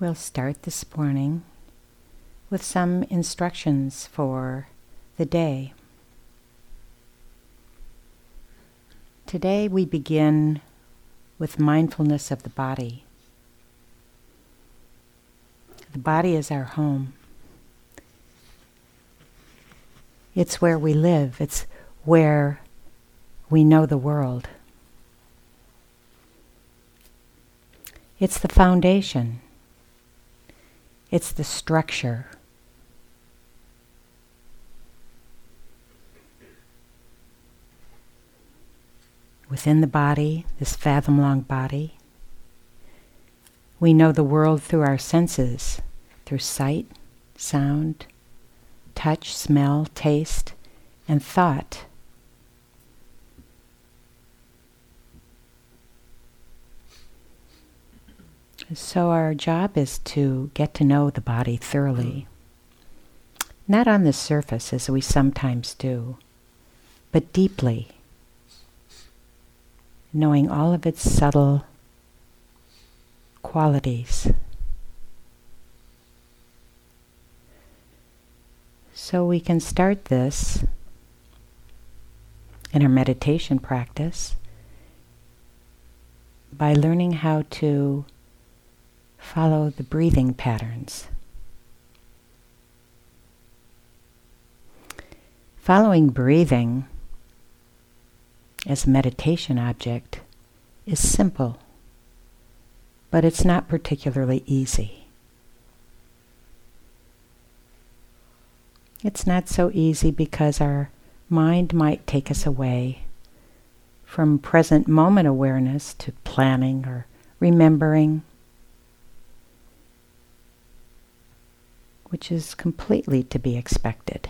We'll start this morning with some instructions for the day. Today we begin with mindfulness of the body. The body is our home. It's where we live. It's where we know the world. It's the foundation. It's the structure. Within the body, this fathom long body, we know the world through our senses, through sight, sound, touch, smell, taste, and thought. So, our job is to get to know the body thoroughly. Not on the surface, as we sometimes do, but deeply, knowing all of its subtle qualities. So, we can start this in our meditation practice by learning how to follow the breathing patterns. Following breathing as a meditation object is simple, but it's not particularly easy. It's not so easy because our mind might take us away from present moment awareness to planning or remembering which is completely to be expected.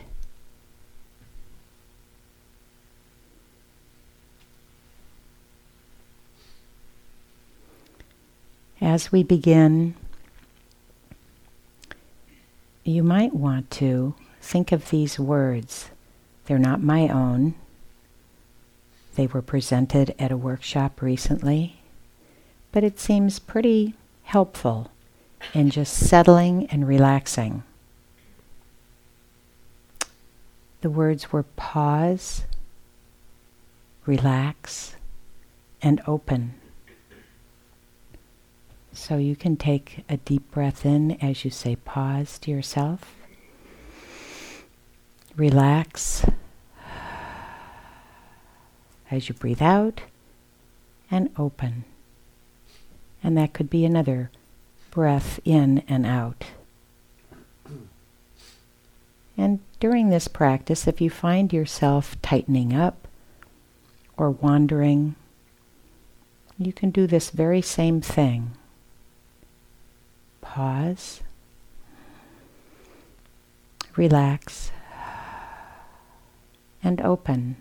As we begin, you might want to think of these words. They're not my own. They were presented at a workshop recently, but it seems pretty helpful in just settling and relaxing. The words were pause, relax, and open. So you can take a deep breath in as you say pause to yourself. Relax as you breathe out and open. And that could be another breath in and out. And during this practice, if you find yourself tightening up or wandering, you can do this very same thing. Pause, relax, and open.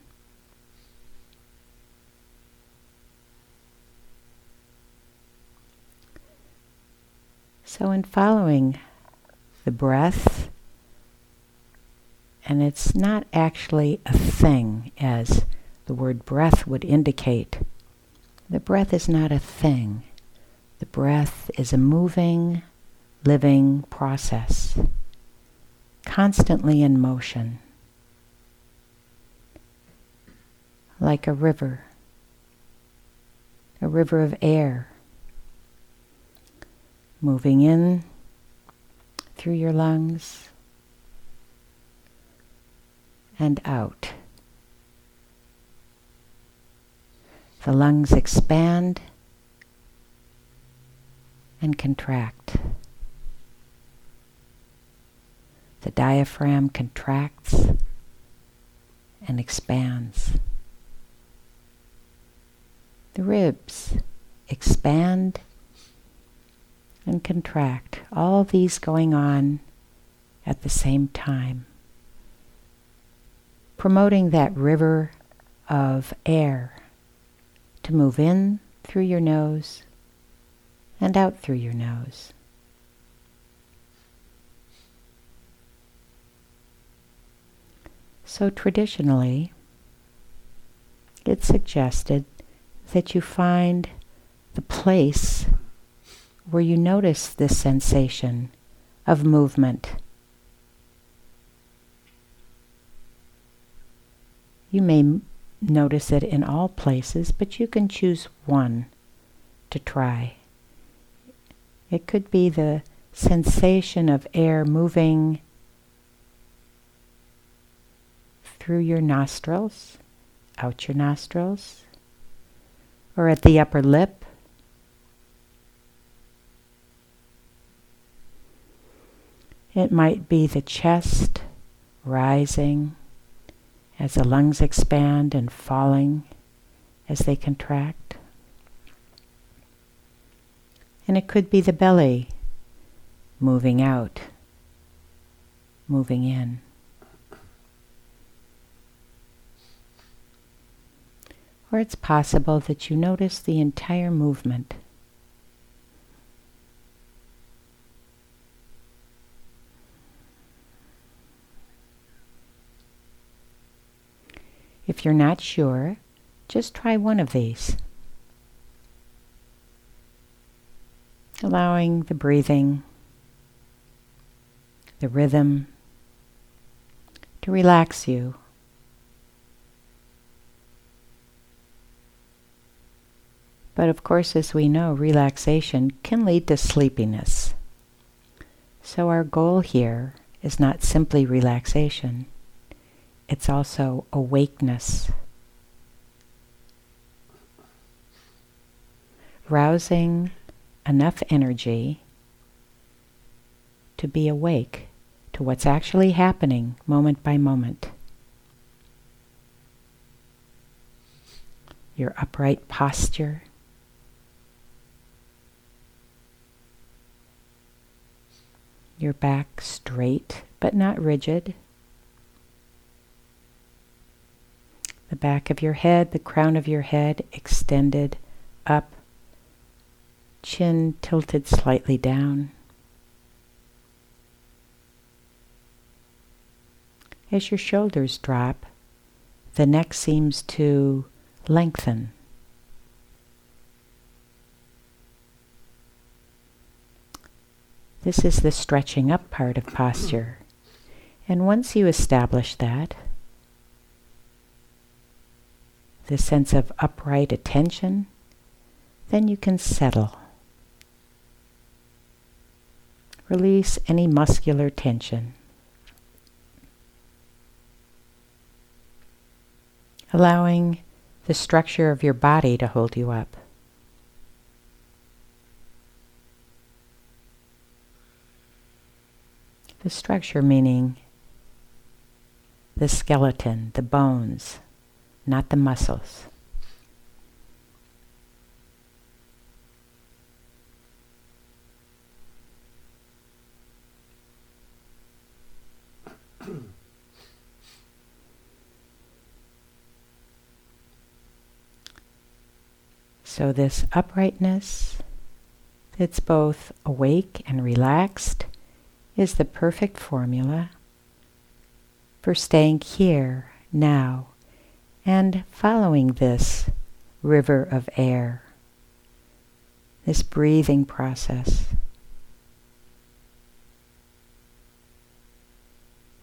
So, in following the breath, and it's not actually a thing as the word breath would indicate. The breath is not a thing. The breath is a moving, living process, constantly in motion, like a river, a river of air, moving in through your lungs and out. The lungs expand and contract. The diaphragm contracts and expands. The ribs expand and contract, all these going on at the same time promoting that river of air to move in through your nose and out through your nose. So traditionally, it's suggested that you find the place where you notice this sensation of movement. You may notice it in all places, but you can choose one to try. It could be the sensation of air moving through your nostrils, out your nostrils, or at the upper lip. It might be the chest rising as the lungs expand and falling as they contract. And it could be the belly moving out, moving in. Or it's possible that you notice the entire movement. If you're not sure, just try one of these. Allowing the breathing, the rhythm to relax you. But of course, as we know, relaxation can lead to sleepiness. So our goal here is not simply relaxation it's also awakeness. Rousing enough energy to be awake to what's actually happening moment by moment. Your upright posture. Your back straight but not rigid. The back of your head, the crown of your head extended up, chin tilted slightly down. As your shoulders drop, the neck seems to lengthen. This is the stretching up part of posture. And once you establish that, the sense of upright attention, then you can settle. Release any muscular tension. Allowing the structure of your body to hold you up. The structure meaning the skeleton, the bones, not the muscles. So, this uprightness that's both awake and relaxed is the perfect formula for staying here now and following this river of air, this breathing process.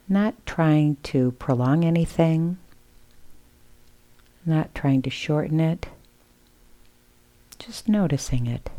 Not trying to prolong anything, not trying to shorten it, just noticing it.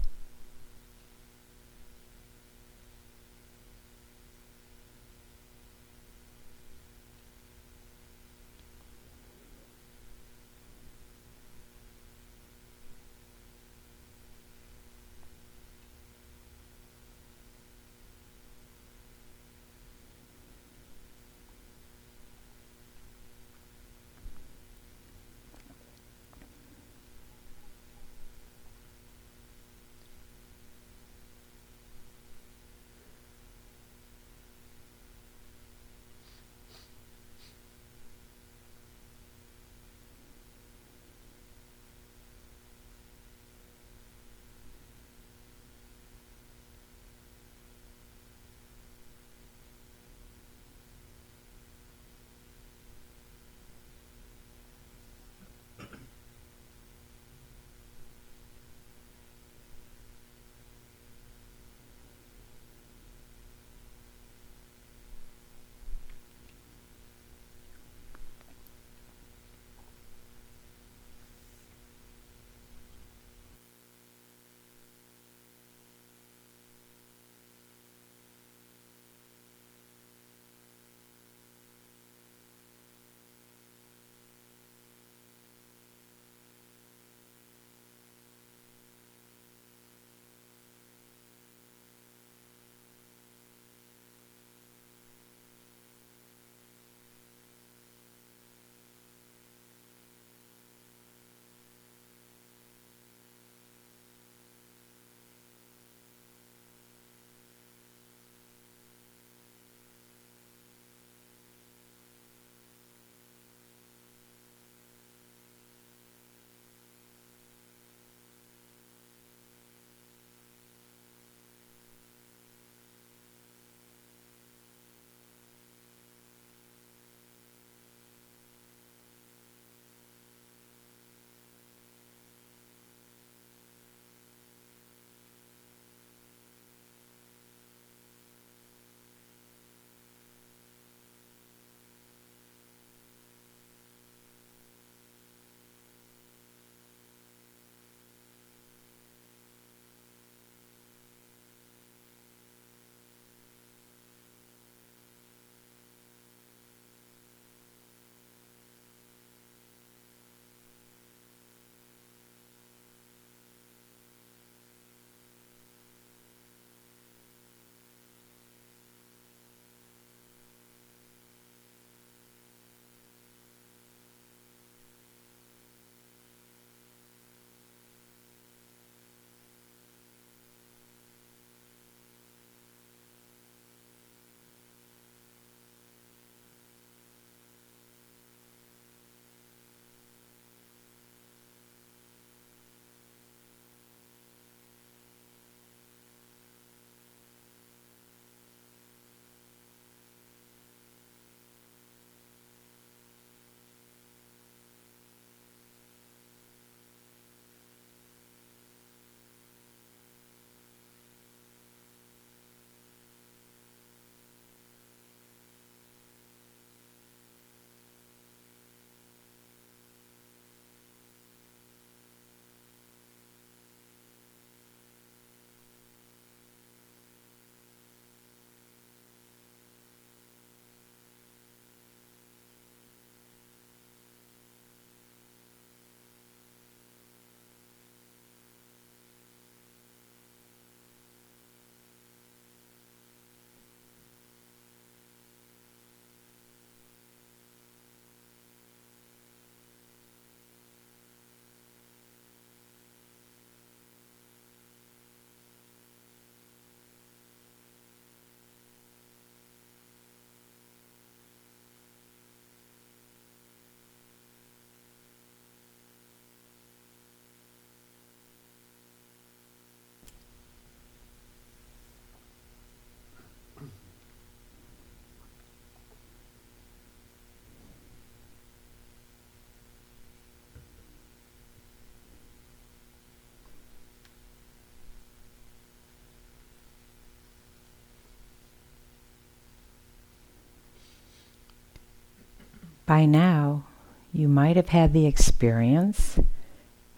By now, you might have had the experience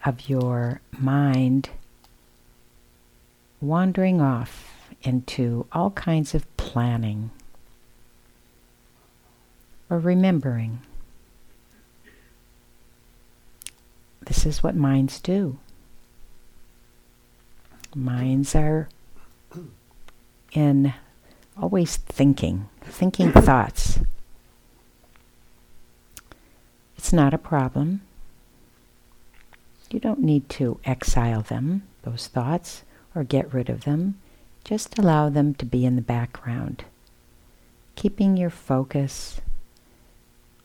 of your mind wandering off into all kinds of planning or remembering. This is what minds do. Minds are in always thinking, thinking thoughts. It's not a problem. You don't need to exile them, those thoughts, or get rid of them. Just allow them to be in the background, keeping your focus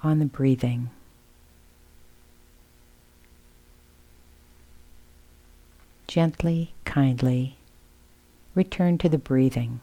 on the breathing. Gently, kindly, return to the breathing.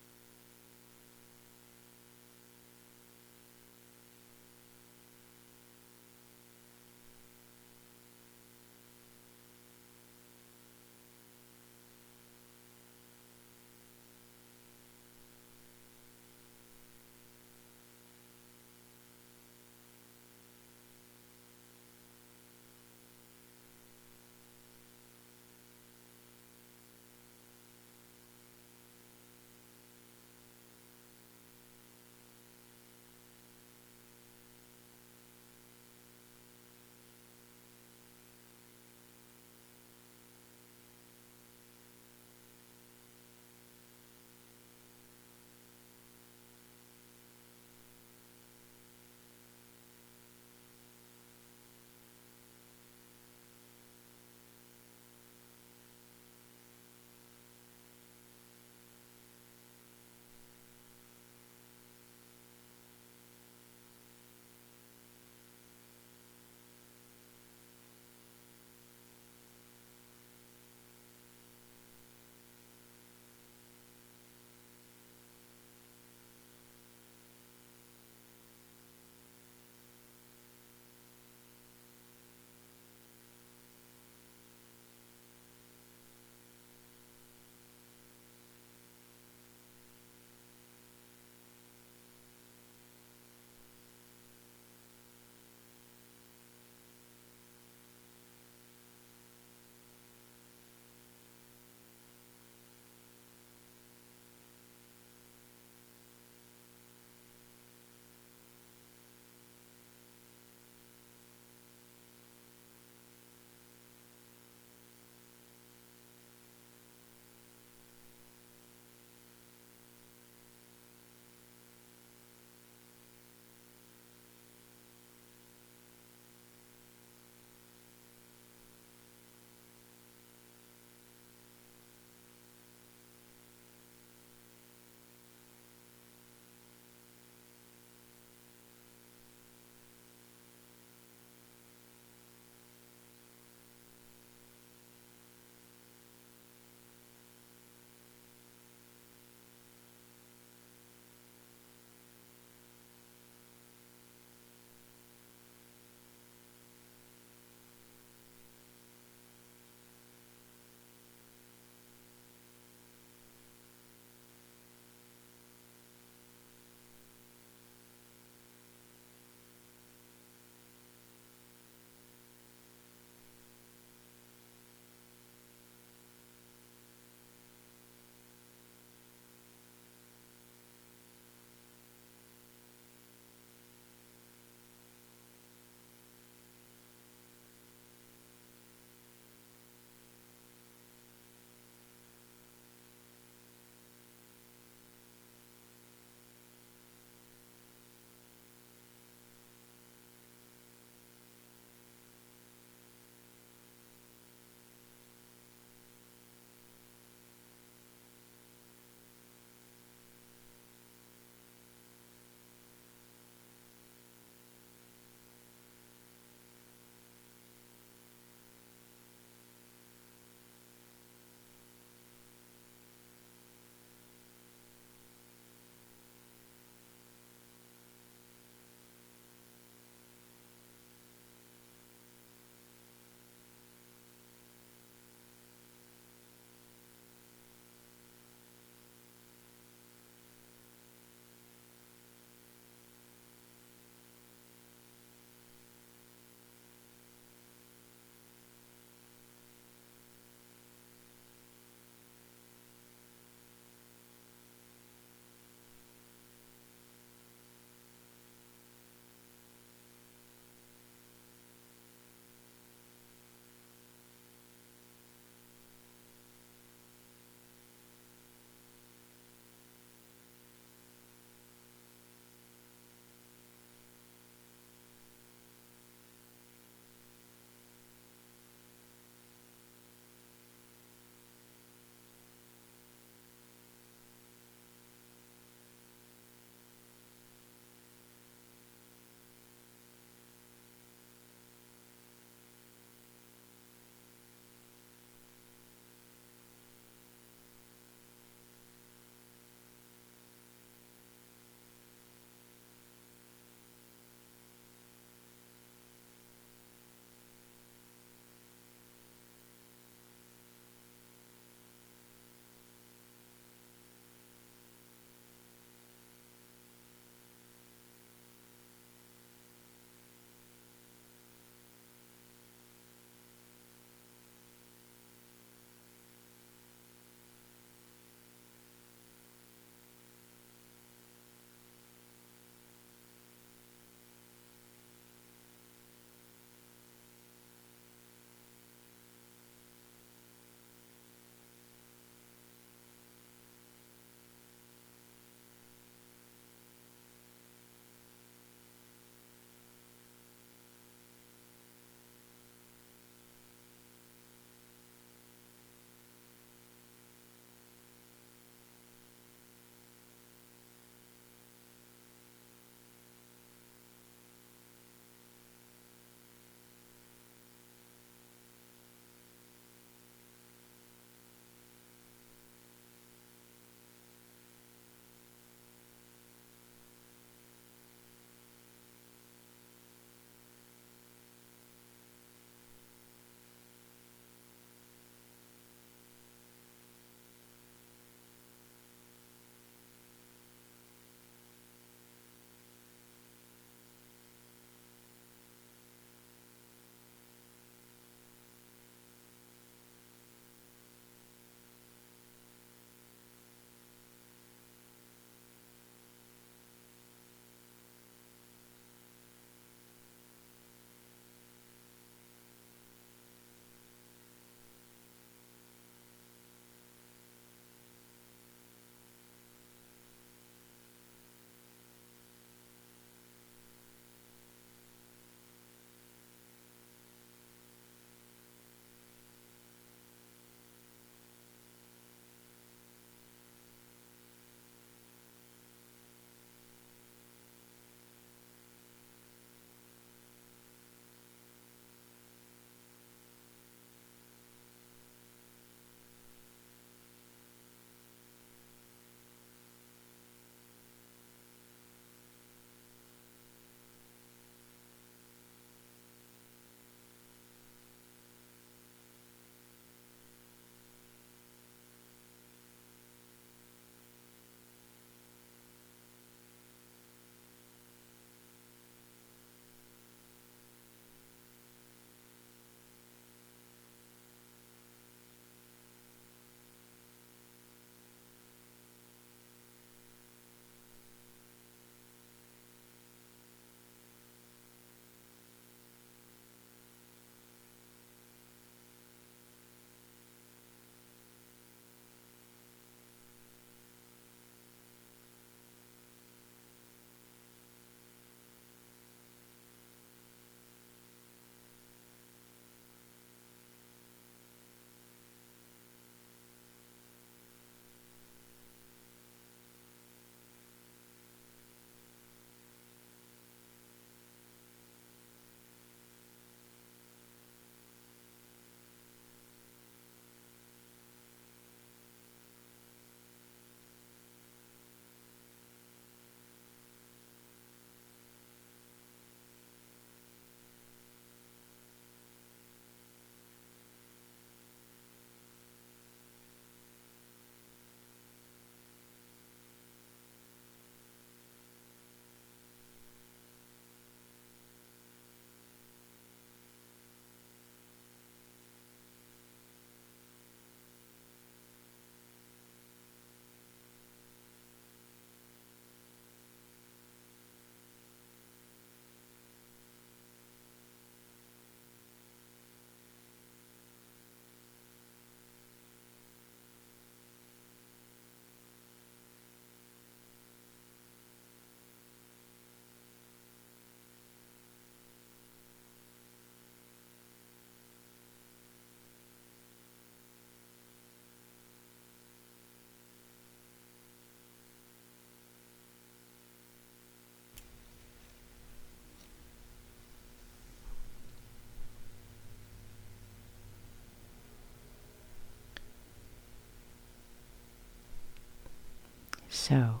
So,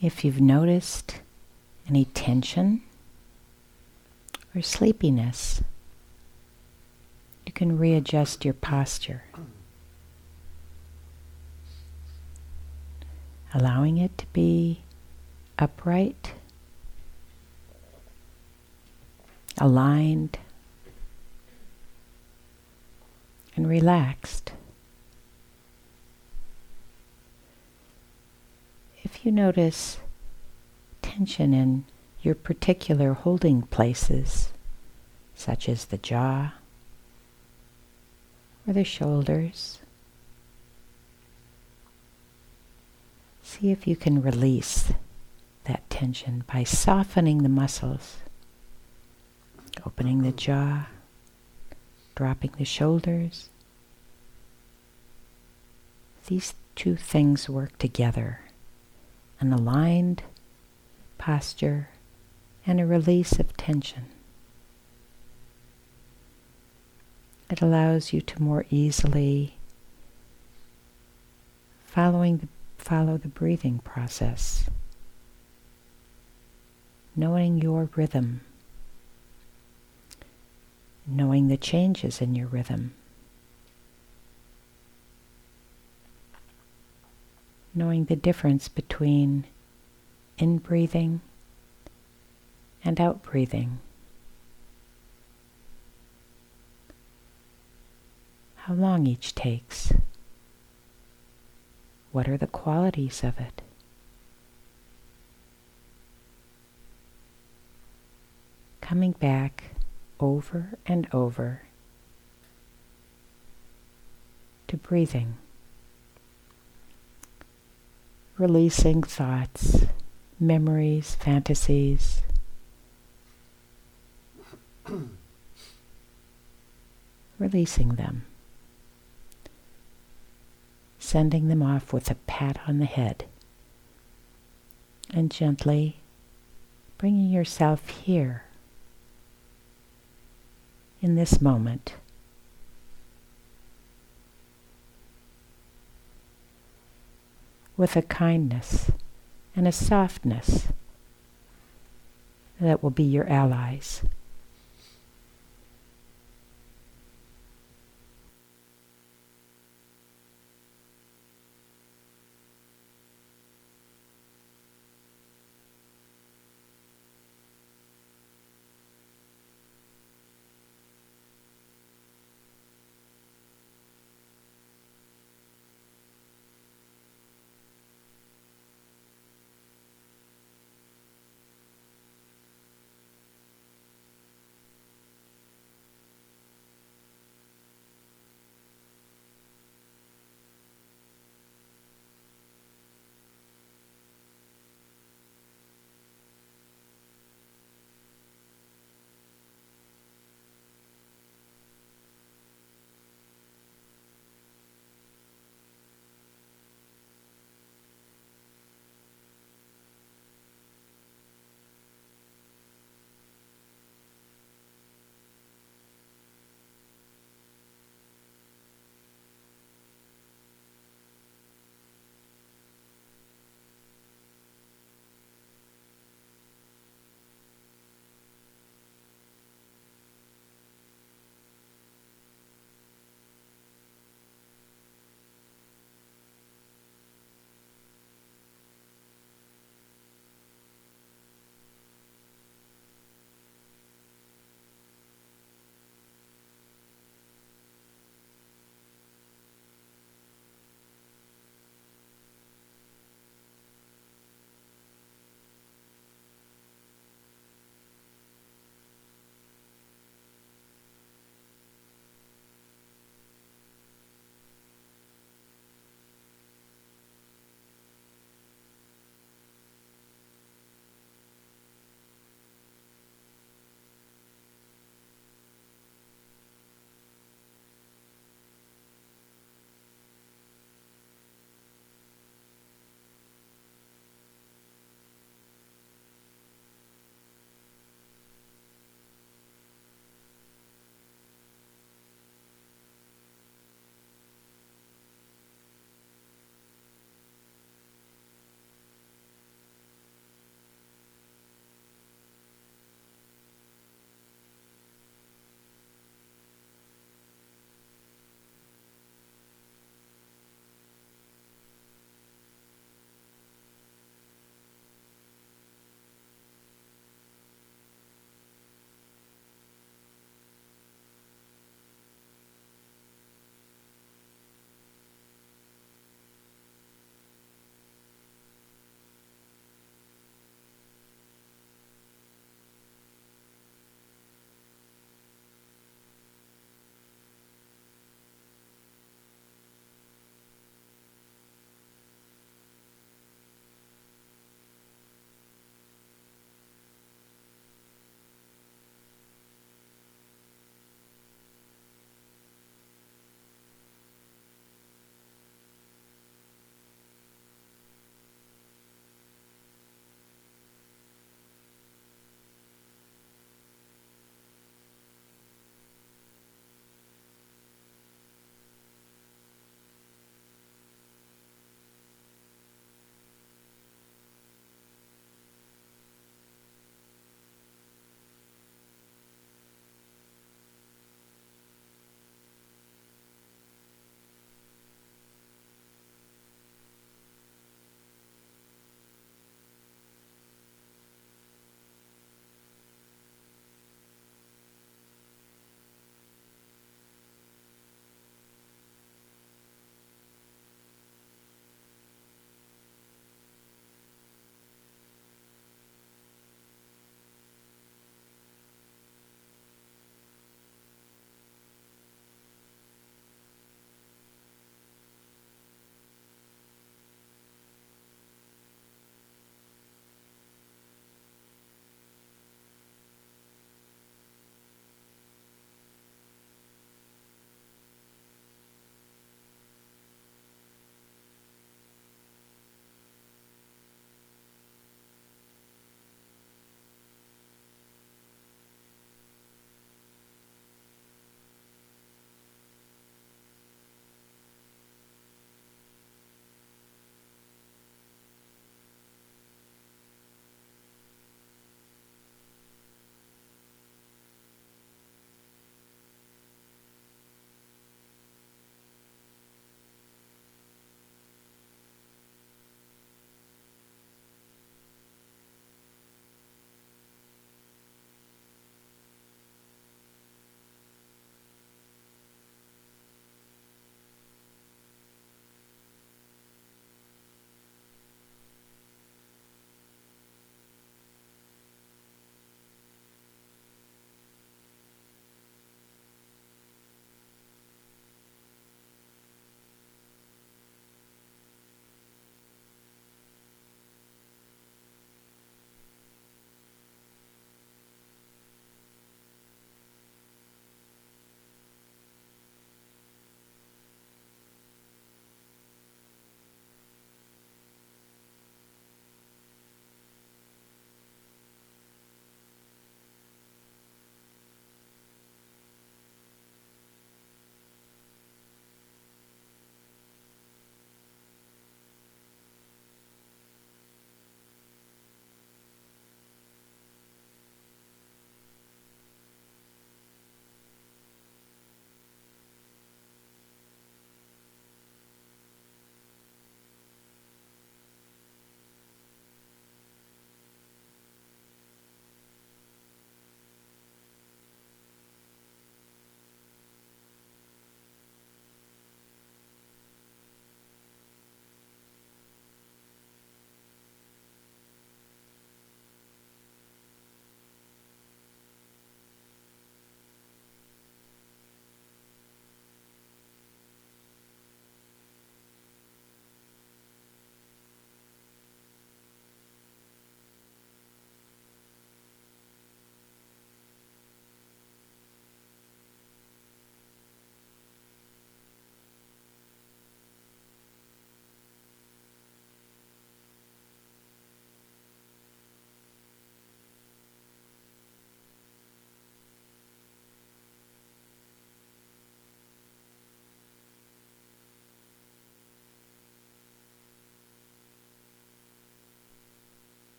if you've noticed any tension or sleepiness, you can readjust your posture, allowing it to be upright, aligned, and relaxed. If you notice tension in your particular holding places, such as the jaw or the shoulders, see if you can release that tension by softening the muscles, opening the jaw, dropping the shoulders. These two things work together an aligned posture and a release of tension. It allows you to more easily following the, follow the breathing process, knowing your rhythm, knowing the changes in your rhythm. Knowing the difference between in breathing and out breathing. How long each takes. What are the qualities of it? Coming back over and over to breathing releasing thoughts, memories, fantasies. releasing them, sending them off with a pat on the head, and gently bringing yourself here in this moment. With a kindness and a softness that will be your allies